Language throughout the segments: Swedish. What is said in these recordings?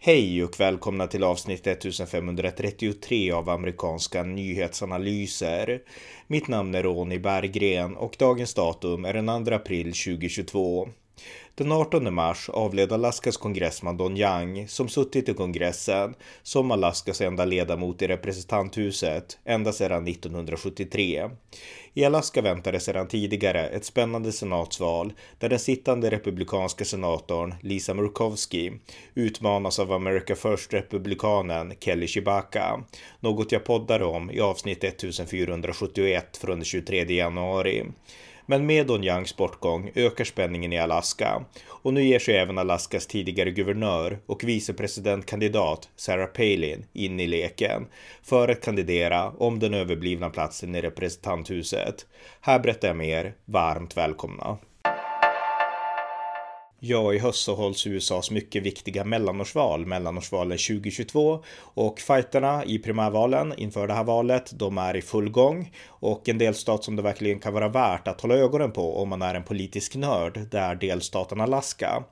Hej och välkomna till avsnitt 1533 av amerikanska nyhetsanalyser. Mitt namn är Ronny Berggren och dagens datum är den 2 april 2022. Den 18 mars avled Alaskas kongressman Don Young som suttit i kongressen som Alaskas enda ledamot i representanthuset ända sedan 1973. I Alaska väntade sedan tidigare ett spännande senatsval där den sittande republikanska senatorn Lisa Murkowski utmanas av America First-republikanen Kelly Chibaka, något jag poddar om i avsnitt 1471 från den 23 januari. Men med Don Youngs bortgång ökar spänningen i Alaska och nu ger sig även Alaskas tidigare guvernör och vicepresidentkandidat Sarah Palin in i leken för att kandidera om den överblivna platsen i representanthuset. Här berättar jag mer. Varmt välkomna! Ja, i höst så hålls USAs mycket viktiga mellanårsval, mellanårsvalen 2022 och fighterna i primärvalen inför det här valet, de är i full gång och en delstat som det verkligen kan vara värt att hålla ögonen på om man är en politisk nörd, det är delstaten Alaska.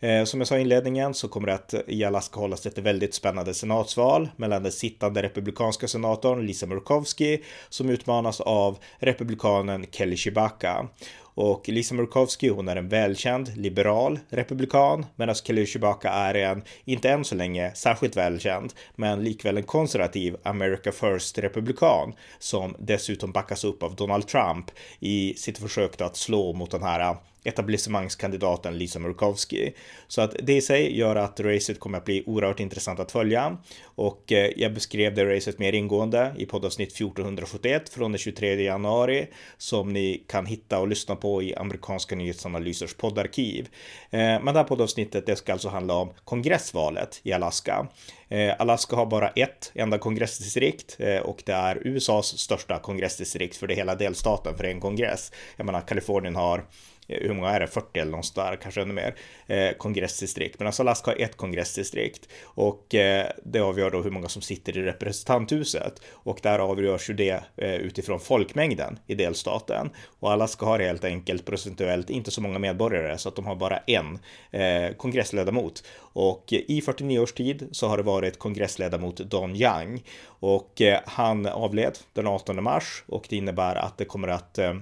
Eh, som jag sa i inledningen så kommer det att i Alaska hållas ett väldigt spännande senatsval mellan den sittande republikanska senatorn Lisa Murkowski som utmanas av republikanen Kelly Chewbacca. Och Lisa Murkowski, hon är en välkänd liberal republikan, medan Kelly Chewbacca är en, inte än så länge, särskilt välkänd, men likväl en konservativ America First republikan som dessutom backas upp av Donald Trump i sitt försök att slå mot den här etablissemangskandidaten Lisa Murkowski. Så att det i sig gör att racet kommer att bli oerhört intressant att följa och eh, jag beskrev det racet mer ingående i poddavsnitt 1471 från den 23 januari som ni kan hitta och lyssna på i amerikanska nyhetsanalysers poddarkiv. Eh, men det här poddavsnittet det ska alltså handla om kongressvalet i Alaska. Eh, Alaska har bara ett enda kongressdistrikt och det är USAs största kongressdistrikt för det hela delstaten för en kongress. Jag menar Kalifornien har Eh, hur många är det, 40 eller något där, kanske ännu mer, eh, kongressdistrikt. Men alltså Alaska har ett kongressdistrikt och eh, det avgör då hur många som sitter i representanthuset och där avgörs ju det eh, utifrån folkmängden i delstaten. Och Alaska har helt enkelt procentuellt inte så många medborgare så att de har bara en eh, kongressledamot. Och eh, i 49 års tid så har det varit kongressledamot Don Young och eh, han avled den 18 mars och det innebär att det kommer att eh,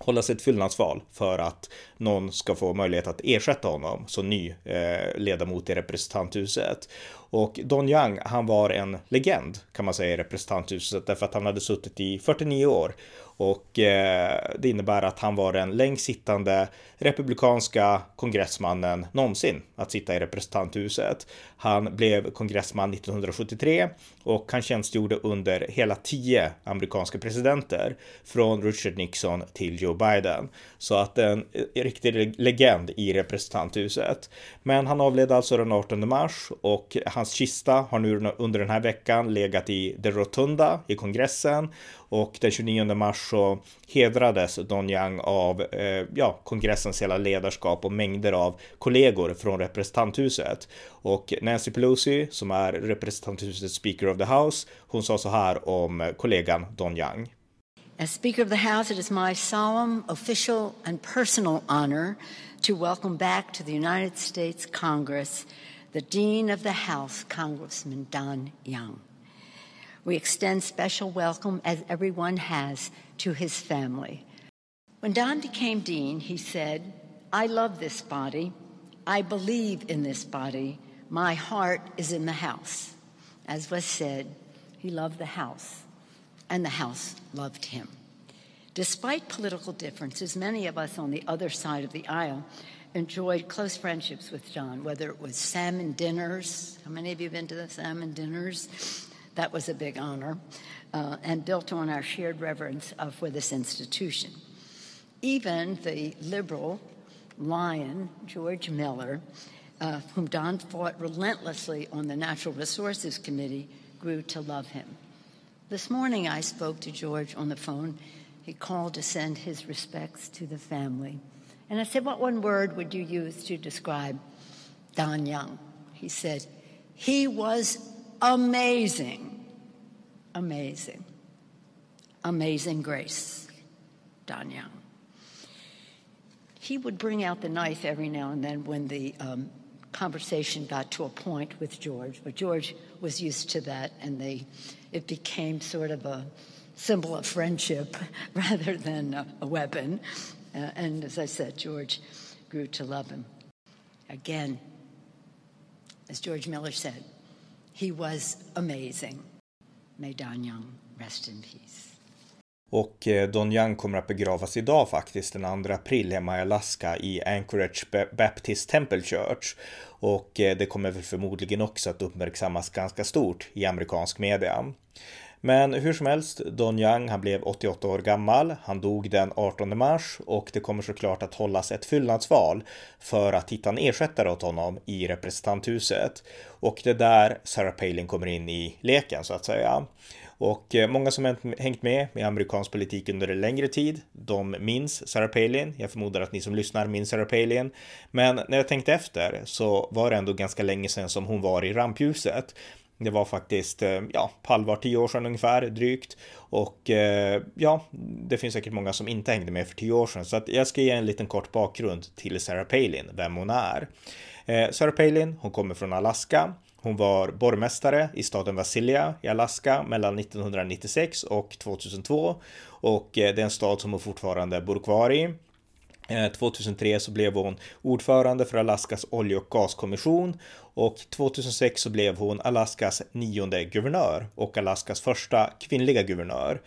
hållas ett fyllnadsval för att någon ska få möjlighet att ersätta honom som ny eh, ledamot i representanthuset. Och Don Young, han var en legend kan man säga i representanthuset därför att han hade suttit i 49 år och eh, det innebär att han var den längst sittande republikanska kongressmannen någonsin att sitta i representanthuset. Han blev kongressman 1973 och han tjänstgjorde under hela tio amerikanska presidenter från Richard Nixon till Joe Biden. Så att en riktig legend i representanthuset. Men han avled alltså den 18 mars och hans kista har nu under den här veckan legat i The Rotunda i kongressen och den 29 mars så hedrades Don Young av eh, ja, kongressens hela ledarskap och mängder av kollegor från representanthuset. Och Nancy Pelosi, som är representanthusets Speaker of the House, hon sa så här om kollegan Don Young. As Speaker of the House, it is my solemn, official, and personal honor to welcome back to the United States Congress the Dean of the House, Congressman Don Young. We extend special welcome, as everyone has, to his family. When Don became dean, he said, I love this body. I believe in this body. My heart is in the house. As was said, he loved the house, and the house loved him. Despite political differences, many of us on the other side of the aisle enjoyed close friendships with John, whether it was salmon dinners. How many of you have been to the salmon dinners? That was a big honor, uh, and built on our shared reverence for this institution. Even the liberal lion, George Miller, uh, whom Don fought relentlessly on the Natural Resources Committee, grew to love him. This morning I spoke to George on the phone. He called to send his respects to the family. And I said, What one word would you use to describe Don Young? He said, He was amazing. Amazing. Amazing grace. Don Young. He would bring out the knife every now and then when the um, conversation got to a point with George, but George was used to that, and they it became sort of a symbol of friendship rather than a, a weapon. Uh, and as I said, George grew to love him. Again, as George Miller said, he was amazing. May Don Young rest in peace. Och eh, Don Young kommer att begravas idag faktiskt den 2 april hemma i Alaska i Anchorage Baptist Temple Church. Och eh, det kommer väl förmodligen också att uppmärksammas ganska stort i amerikansk media. Men hur som helst, Don Young, han blev 88 år gammal. Han dog den 18 mars och det kommer såklart att hållas ett fyllnadsval för att hitta en ersättare åt honom i representanthuset. Och det är där Sarah Palin kommer in i leken så att säga. Och eh, många som hängt med i amerikansk politik under en längre tid, de minns Sarah Palin. Jag förmodar att ni som lyssnar minns Sarah Palin. Men när jag tänkte efter så var det ändå ganska länge sedan som hon var i rampljuset. Det var faktiskt, eh, ja, halvår, tio år sedan ungefär drygt. Och eh, ja, det finns säkert många som inte hängde med för tio år sedan. Så att jag ska ge en liten kort bakgrund till Sarah Palin, vem hon är. Sarah Palin, hon kommer från Alaska. Hon var borgmästare i staden Vasilia i Alaska mellan 1996 och 2002 och eh, det är en stad som hon fortfarande bor kvar i. Eh, 2003 så blev hon ordförande för Alaskas olje och gaskommission och 2006 så blev hon Alaskas nionde guvernör och Alaskas första kvinnliga guvernör.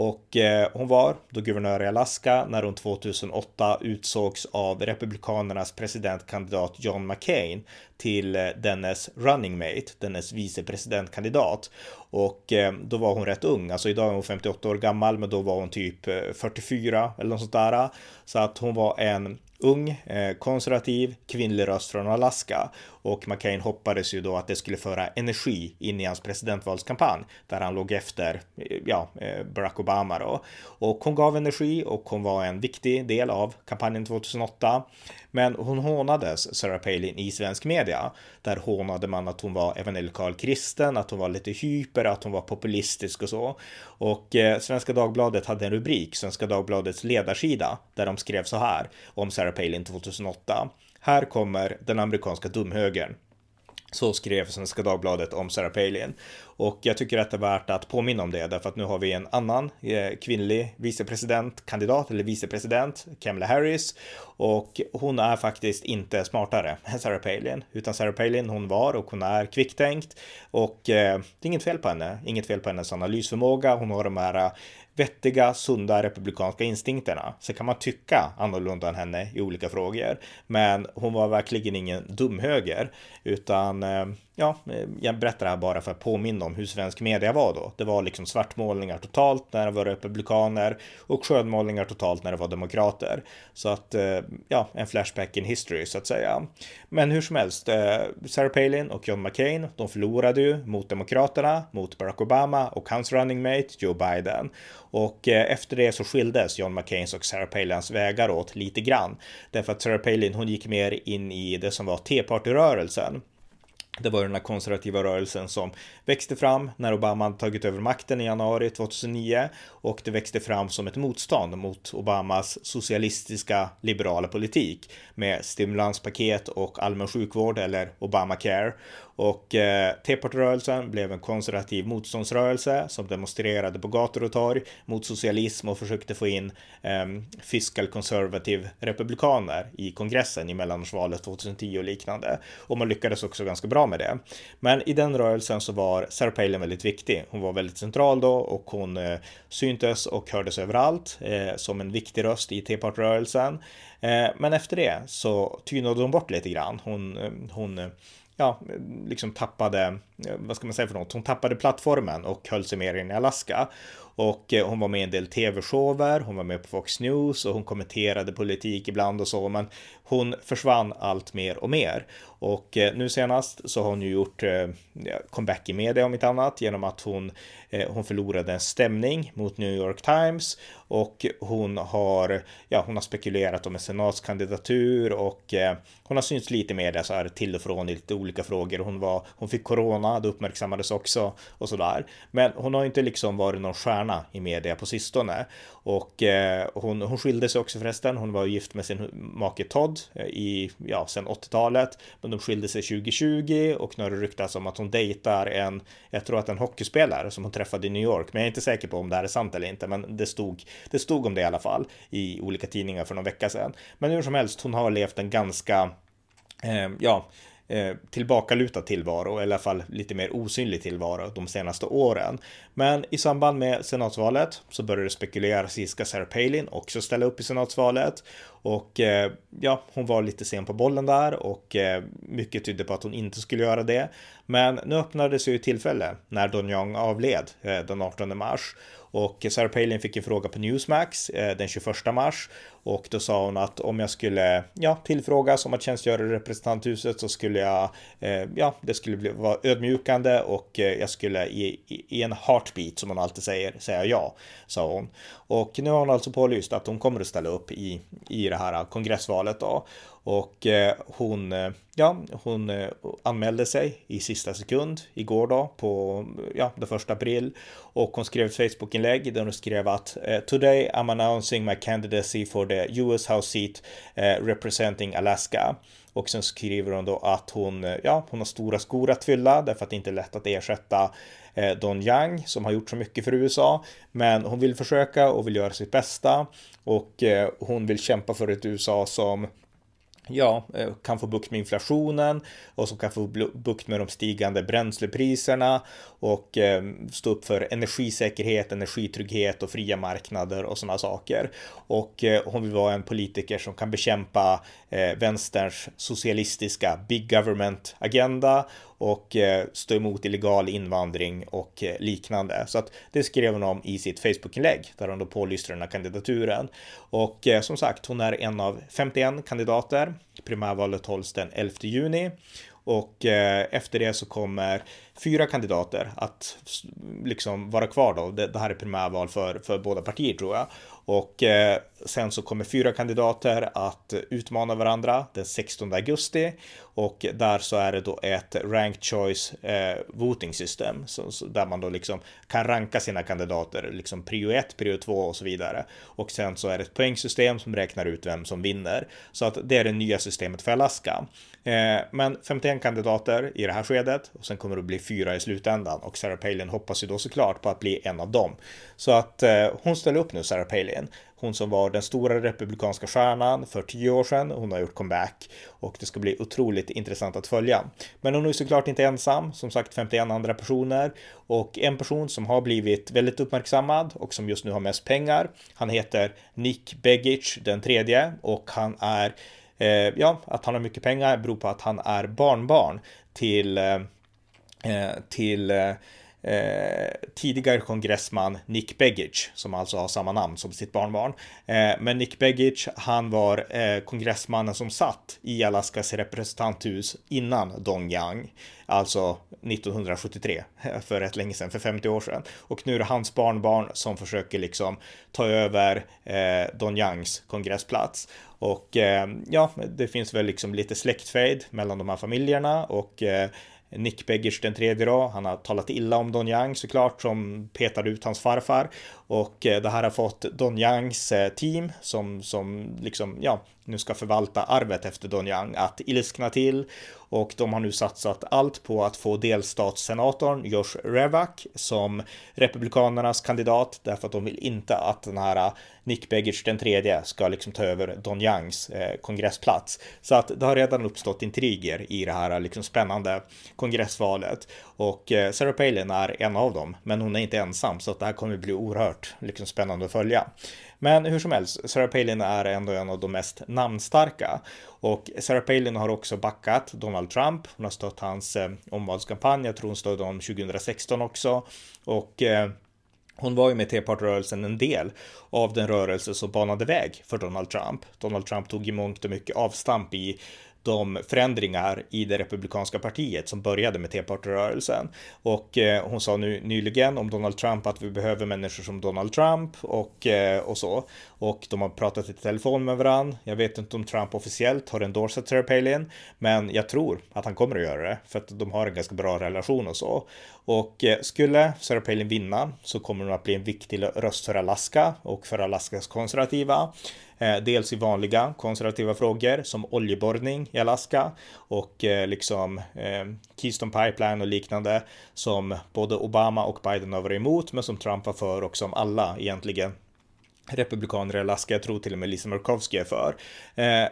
Och eh, hon var då guvernör i Alaska när hon 2008 utsågs av Republikanernas presidentkandidat John McCain till eh, dennes running mate, dennes vicepresidentkandidat. Och eh, då var hon rätt ung, alltså idag är hon 58 år gammal, men då var hon typ 44 eller något sånt där. Så att hon var en ung, eh, konservativ, kvinnlig röst från Alaska och McCain hoppades ju då att det skulle föra energi in i hans presidentvalskampanj där han låg efter eh, ja, eh, Barack Obama då. Och hon gav energi och hon var en viktig del av kampanjen 2008. Men hon hånades, Sarah Palin, i svensk media. Där hånade man att hon var evangelikal kristen, att hon var lite hyper, att hon var populistisk och så. Och eh, Svenska Dagbladet hade en rubrik, Svenska Dagbladets ledarsida, där de skrev så här om Sarah Palin 2008. Här kommer den amerikanska dumhögern. Så skrev Svenska Dagbladet om Sarah Palin. Och jag tycker att det är värt att påminna om det, därför att nu har vi en annan eh, kvinnlig vicepresidentkandidat eller vicepresident, Kamala Harris. Och hon är faktiskt inte smartare än Sarah Palin, utan Sarah Palin hon var och hon är kvicktänkt. Och eh, det är inget fel på henne, inget fel på hennes analysförmåga. Hon har de här eh, vettiga, sunda republikanska instinkterna. Så kan man tycka annorlunda än henne i olika frågor. Men hon var verkligen ingen dumhöger, utan eh, ja, eh, jag berättar det här bara för att påminna om hur svensk media var då. Det var liksom svartmålningar totalt när det var republikaner och skönmålningar totalt när det var demokrater. Så att, eh, ja, en flashback in history så att säga. Men hur som helst, eh, Sarah Palin och John McCain, de förlorade ju mot demokraterna, mot Barack Obama och hans running mate Joe Biden. Och efter det så skildes John McCains och Sarah Palins vägar åt lite grann. Därför att Sarah Palin, hon gick mer in i det som var T-party-rörelsen. Det var den här konservativa rörelsen som växte fram när Obama hade tagit över makten i januari 2009 och det växte fram som ett motstånd mot Obamas socialistiska liberala politik med stimulanspaket och allmän sjukvård eller Obamacare och eh, Tepartrörelsen blev en konservativ motståndsrörelse som demonstrerade på gator och torg mot socialism och försökte få in eh, fiscal conservative republikaner i kongressen i mellanårsvalet 2010 och liknande. Och man lyckades också ganska bra med det. Men i den rörelsen så var Sarah Palin väldigt viktig. Hon var väldigt central då och hon eh, syntes och hördes överallt eh, som en viktig röst i Tepartrörelsen. Eh, men efter det så tynade hon bort lite grann. Hon, eh, hon eh, ja, liksom tappade, Eh, vad ska man säga för något, hon tappade plattformen och höll sig mer in i Alaska. Och eh, hon var med i en del tv-shower, hon var med på Fox News och hon kommenterade politik ibland och så, men hon försvann allt mer och mer. Och eh, nu senast så har hon ju gjort comeback i media om inte annat genom att hon, hon förlorade en stämning mot New York Times och hon har, ja, hon har spekulerat om en senatskandidatur och hon har synts lite i media så här till och från i lite olika frågor. Hon var, hon fick corona, det uppmärksammades också och sådär. Men hon har inte liksom varit någon stjärna i media på sistone. Och eh, hon, hon skilde sig också förresten. Hon var gift med sin make Todd eh, i, ja, sen 80-talet. Men de skilde sig 2020 och nu har det ryktats om att hon dejtar en, jag tror att en hockeyspelare som hon träffade i New York. Men jag är inte säker på om det här är sant eller inte. Men det stod, det stod om det i alla fall i olika tidningar för någon vecka sedan. Men hur som helst, hon har levt en ganska eh, ja, eh, tillbakalutad tillvaro, eller i alla fall lite mer osynlig tillvaro de senaste åren. Men i samband med senatsvalet så började det spekuleras i ska Sarah Palin också ställa upp i senatsvalet och eh, ja, hon var lite sen på bollen där och eh, mycket tydde på att hon inte skulle göra det. Men nu öppnades ju tillfälle när Don Young avled eh, den 18 mars och Sarah Palin fick en fråga på Newsmax eh, den 21 mars och då sa hon att om jag skulle ja, tillfrågas om att tjänstgöra i representanthuset så skulle jag, eh, ja, det skulle bli, vara ödmjukande och eh, jag skulle i, i, i, en heartbeat som hon alltid säger säga ja, sa hon. Och nu har hon alltså pålyst att hon kommer att ställa upp i, i det här kongressvalet då. Och eh, hon, eh, ja, hon eh, anmälde sig i sista sekund igår då på ja, den första april och hon skrev ett Facebookinlägg där hon skrev att Today I'm announcing my candidacy for the US House seat representing Alaska. Och sen skriver hon då att hon, ja, hon har stora skor att fylla därför att det inte är lätt att ersätta Eh, Don Young som har gjort så mycket för USA. Men hon vill försöka och vill göra sitt bästa och eh, hon vill kämpa för ett USA som ja, eh, kan få bukt med inflationen och som kan få bukt med de stigande bränslepriserna och eh, stå upp för energisäkerhet, energitrygghet och fria marknader och sådana saker. Och eh, hon vill vara en politiker som kan bekämpa vänsterns socialistiska big government agenda och stå emot illegal invandring och liknande. Så att det skrev hon om i sitt Facebookinlägg där hon då pålyste den här kandidaturen. Och som sagt, hon är en av 51 kandidater. Primärvalet hålls den 11 juni. Och eh, efter det så kommer fyra kandidater att liksom vara kvar då. Det, här är primärval för, för båda partier tror jag. Och eh, sen så kommer fyra kandidater att utmana varandra den 16 augusti och där så är det då ett ranked choice eh, voting system så, så, där man då liksom kan ranka sina kandidater liksom prio 1, prio 2 och så vidare. Och sen så är det ett poängsystem som räknar ut vem som vinner. Så att det är det nya systemet för Alaska. Eh, men 51 kandidater i det här skedet och sen kommer det att bli fyra i slutändan och Sarah Palin hoppas ju då såklart på att bli en av dem. Så att eh, hon ställer upp nu, Sarah Palin. Hon som var den stora republikanska stjärnan för tio år sedan. Hon har gjort comeback och det ska bli otroligt intressant att följa. Men hon är såklart inte ensam, som sagt 51 andra personer och en person som har blivit väldigt uppmärksammad och som just nu har mest pengar. Han heter Nick Begich den tredje och han är eh, ja, att han har mycket pengar beror på att han är barnbarn till Eh, Eh, till eh, eh, tidigare kongressman Nick Begich, som alltså har samma namn som sitt barnbarn. Eh, men Nick Begich, han var eh, kongressmannen som satt i Alaskas representanthus innan Dong Yang, alltså 1973, för rätt länge sedan, för 50 år sedan. Och nu är det hans barnbarn som försöker liksom ta över eh, Don Yangs kongressplats. Och eh, ja, det finns väl liksom lite släktfejd mellan de här familjerna och eh, Nick Beggers den tredje då. Han har talat illa om Don Yang såklart som petade ut hans farfar och eh, det här har fått Don Yangs eh, team som som liksom ja nu ska förvalta arvet efter Don Yang att ilskna till och de har nu satsat allt på att få delstatssenatorn Josh Revak som republikanernas kandidat därför att de vill inte att den här eh, Nick Begich den tredje ska liksom ta över Don Yangs eh, kongressplats. Så att det har redan uppstått intriger i det här liksom spännande kongressvalet och eh, Sarah Palin är en av dem, men hon är inte ensam så att det här kommer bli oerhört liksom spännande att följa. Men hur som helst, Sarah Palin är ändå en av de mest namnstarka. Och Sarah Palin har också backat Donald Trump. Hon har stött hans eh, omvalskampanj. Jag tror hon stödde honom 2016 också. Och eh, hon var ju med T-partrörelsen en del av den rörelse som banade väg för Donald Trump. Donald Trump tog i mångt och mycket avstamp i de förändringar i det republikanska partiet som började med T-partyrörelsen. Och eh, hon sa nu nyligen om Donald Trump att vi behöver människor som Donald Trump och, eh, och så. Och de har pratat i telefon med varandra. Jag vet inte om Trump officiellt har endorsat Sarah Palin, men jag tror att han kommer att göra det för att de har en ganska bra relation och så. Och eh, skulle Sarah Palin vinna så kommer hon att bli en viktig röst för Alaska och för Alaskas konservativa. Eh, dels i vanliga konservativa frågor som oljeborrning i Alaska och eh, liksom eh, Keystone Pipeline och liknande som både Obama och Biden har varit emot men som Trump var för och som alla egentligen republikaner i Alaska, jag tror till och med Lisa Murkowski är för.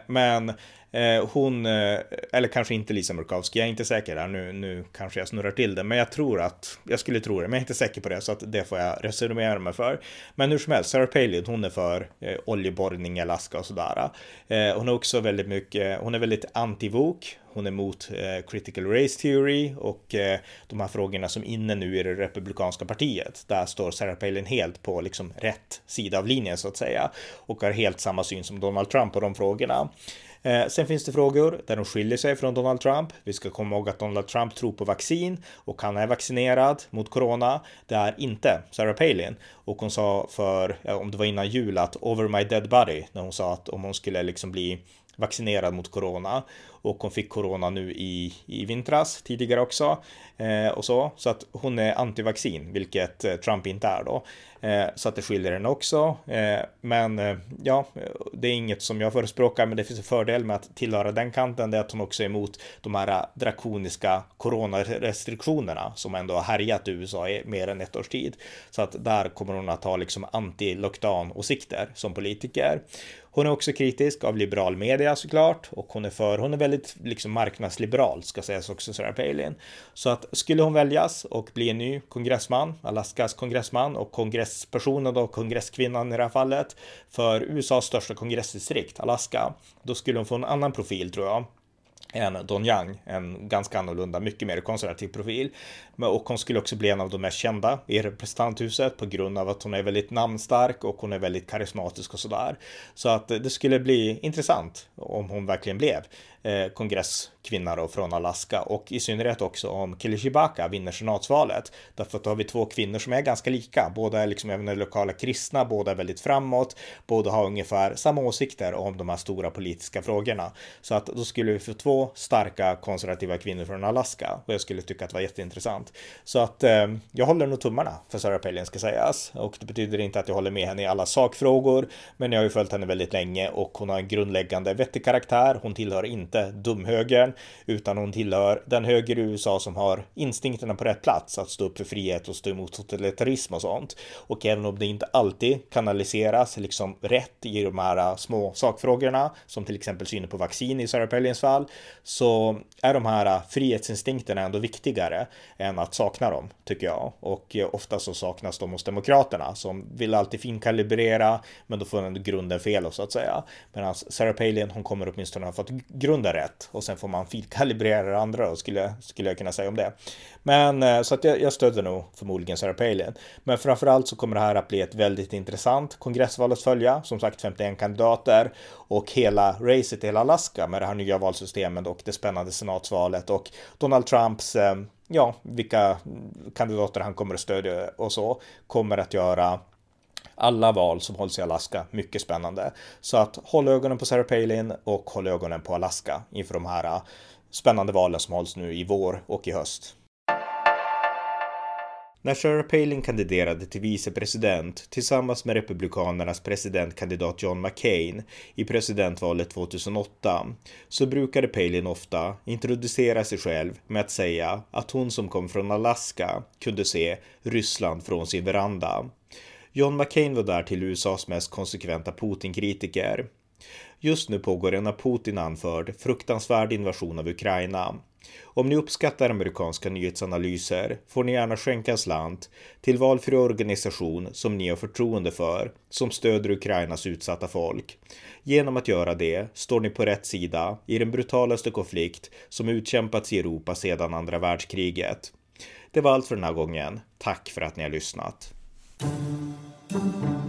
men Eh, hon, eh, eller kanske inte Lisa Murkowski, jag är inte säker där, nu, nu kanske jag snurrar till det, men jag tror att, jag skulle tro det, men jag är inte säker på det, så att det får jag resonera mig för. Men hur som helst, Sarah Palin, hon är för eh, oljeborrning i Alaska och sådär. Eh, hon är också väldigt mycket, hon är väldigt anti-vok, hon är emot eh, critical race theory och eh, de här frågorna som inne nu i det republikanska partiet. Där står Sarah Palin helt på liksom rätt sida av linjen så att säga och har helt samma syn som Donald Trump på de frågorna. Eh, sen finns det frågor där de skiljer sig från Donald Trump. Vi ska komma ihåg att Donald Trump tror på vaccin och han är vaccinerad mot corona. Det är inte Sarah Palin. Och hon sa för, om det var innan jul, att over my dead body, när hon sa att om hon skulle liksom bli vaccinerad mot corona och hon fick corona nu i, i vintras tidigare också eh, och så. Så att hon är antivaccin, vilket eh, Trump inte är då. Eh, så att det skiljer den också. Eh, men eh, ja, det är inget som jag förespråkar, men det finns en fördel med att tillhöra den kanten, det är att hon också är emot de här drakoniska coronarestriktionerna som ändå har härjat i USA i mer än ett års tid. Så att där kommer hon att ha liksom anti-lockdown åsikter som politiker. Hon är också kritisk av liberal media såklart och hon är för, hon är väldigt liksom marknadsliberal ska sägas också Sarah Palin. Så att skulle hon väljas och bli en ny kongressman, Alaskas kongressman och kongresspersonen då, kongresskvinnan i det här fallet, för USAs största kongressdistrikt, Alaska, då skulle hon få en annan profil tror jag än Don Young, en ganska annorlunda, mycket mer konservativ profil. Och hon skulle också bli en av de mest kända i representanthuset på grund av att hon är väldigt namnstark och hon är väldigt karismatisk och sådär. Så att det skulle bli intressant om hon verkligen blev eh, kongress kvinna då från Alaska och i synnerhet också om Kelly vinner senatsvalet. Därför att då har vi två kvinnor som är ganska lika. Båda är liksom även lokala kristna, båda är väldigt framåt, båda har ungefär samma åsikter om de här stora politiska frågorna. Så att då skulle vi få två starka konservativa kvinnor från Alaska och jag skulle tycka att det var jätteintressant. Så att eh, jag håller nog tummarna för Sarah Palin ska sägas och det betyder inte att jag håller med henne i alla sakfrågor, men jag har ju följt henne väldigt länge och hon har en grundläggande vettig karaktär. Hon tillhör inte dumhögern, utan hon tillhör den höger i USA som har instinkterna på rätt plats, att stå upp för frihet och stå emot totalitarism och sånt. Och även om det inte alltid kanaliseras liksom rätt i de här äh, små sakfrågorna, som till exempel synen på vaccin i Sarah Palins fall, så är de här äh, frihetsinstinkterna ändå viktigare än att sakna dem, tycker jag. Och äh, ofta så saknas de hos Demokraterna som vill alltid finkalibrera, men då får den grunden fel så att säga. Medan Sarah Palin, hon kommer åtminstone ha fått grunden rätt och sen får man man det andra då skulle, skulle jag kunna säga om det. Men eh, så att jag, jag stöder nog förmodligen Sarah Palin. Men framförallt så kommer det här att bli ett väldigt intressant kongressval att följa. Som sagt 51 kandidater och hela racet i hela Alaska med det här nya valsystemet och det spännande senatsvalet och Donald Trumps eh, ja, vilka kandidater han kommer att stödja och så kommer att göra alla val som hålls i Alaska mycket spännande. Så att håll ögonen på Sarah Palin och håll ögonen på Alaska inför de här äh, spännande valen som hålls nu i vår och i höst. När Sarah Palin kandiderade till vicepresident tillsammans med Republikanernas presidentkandidat John McCain i presidentvalet 2008 så brukade Palin ofta introducera sig själv med att säga att hon som kom från Alaska kunde se Ryssland från sin veranda. John McCain var där till USAs mest konsekventa Putin-kritiker. Just nu pågår en av Putin anförd fruktansvärd invasion av Ukraina. Om ni uppskattar amerikanska nyhetsanalyser får ni gärna skänka en slant till valfri organisation som ni har förtroende för, som stöder Ukrainas utsatta folk. Genom att göra det står ni på rätt sida i den brutalaste konflikt som utkämpats i Europa sedan andra världskriget. Det var allt för den här gången. Tack för att ni har lyssnat. Thank you.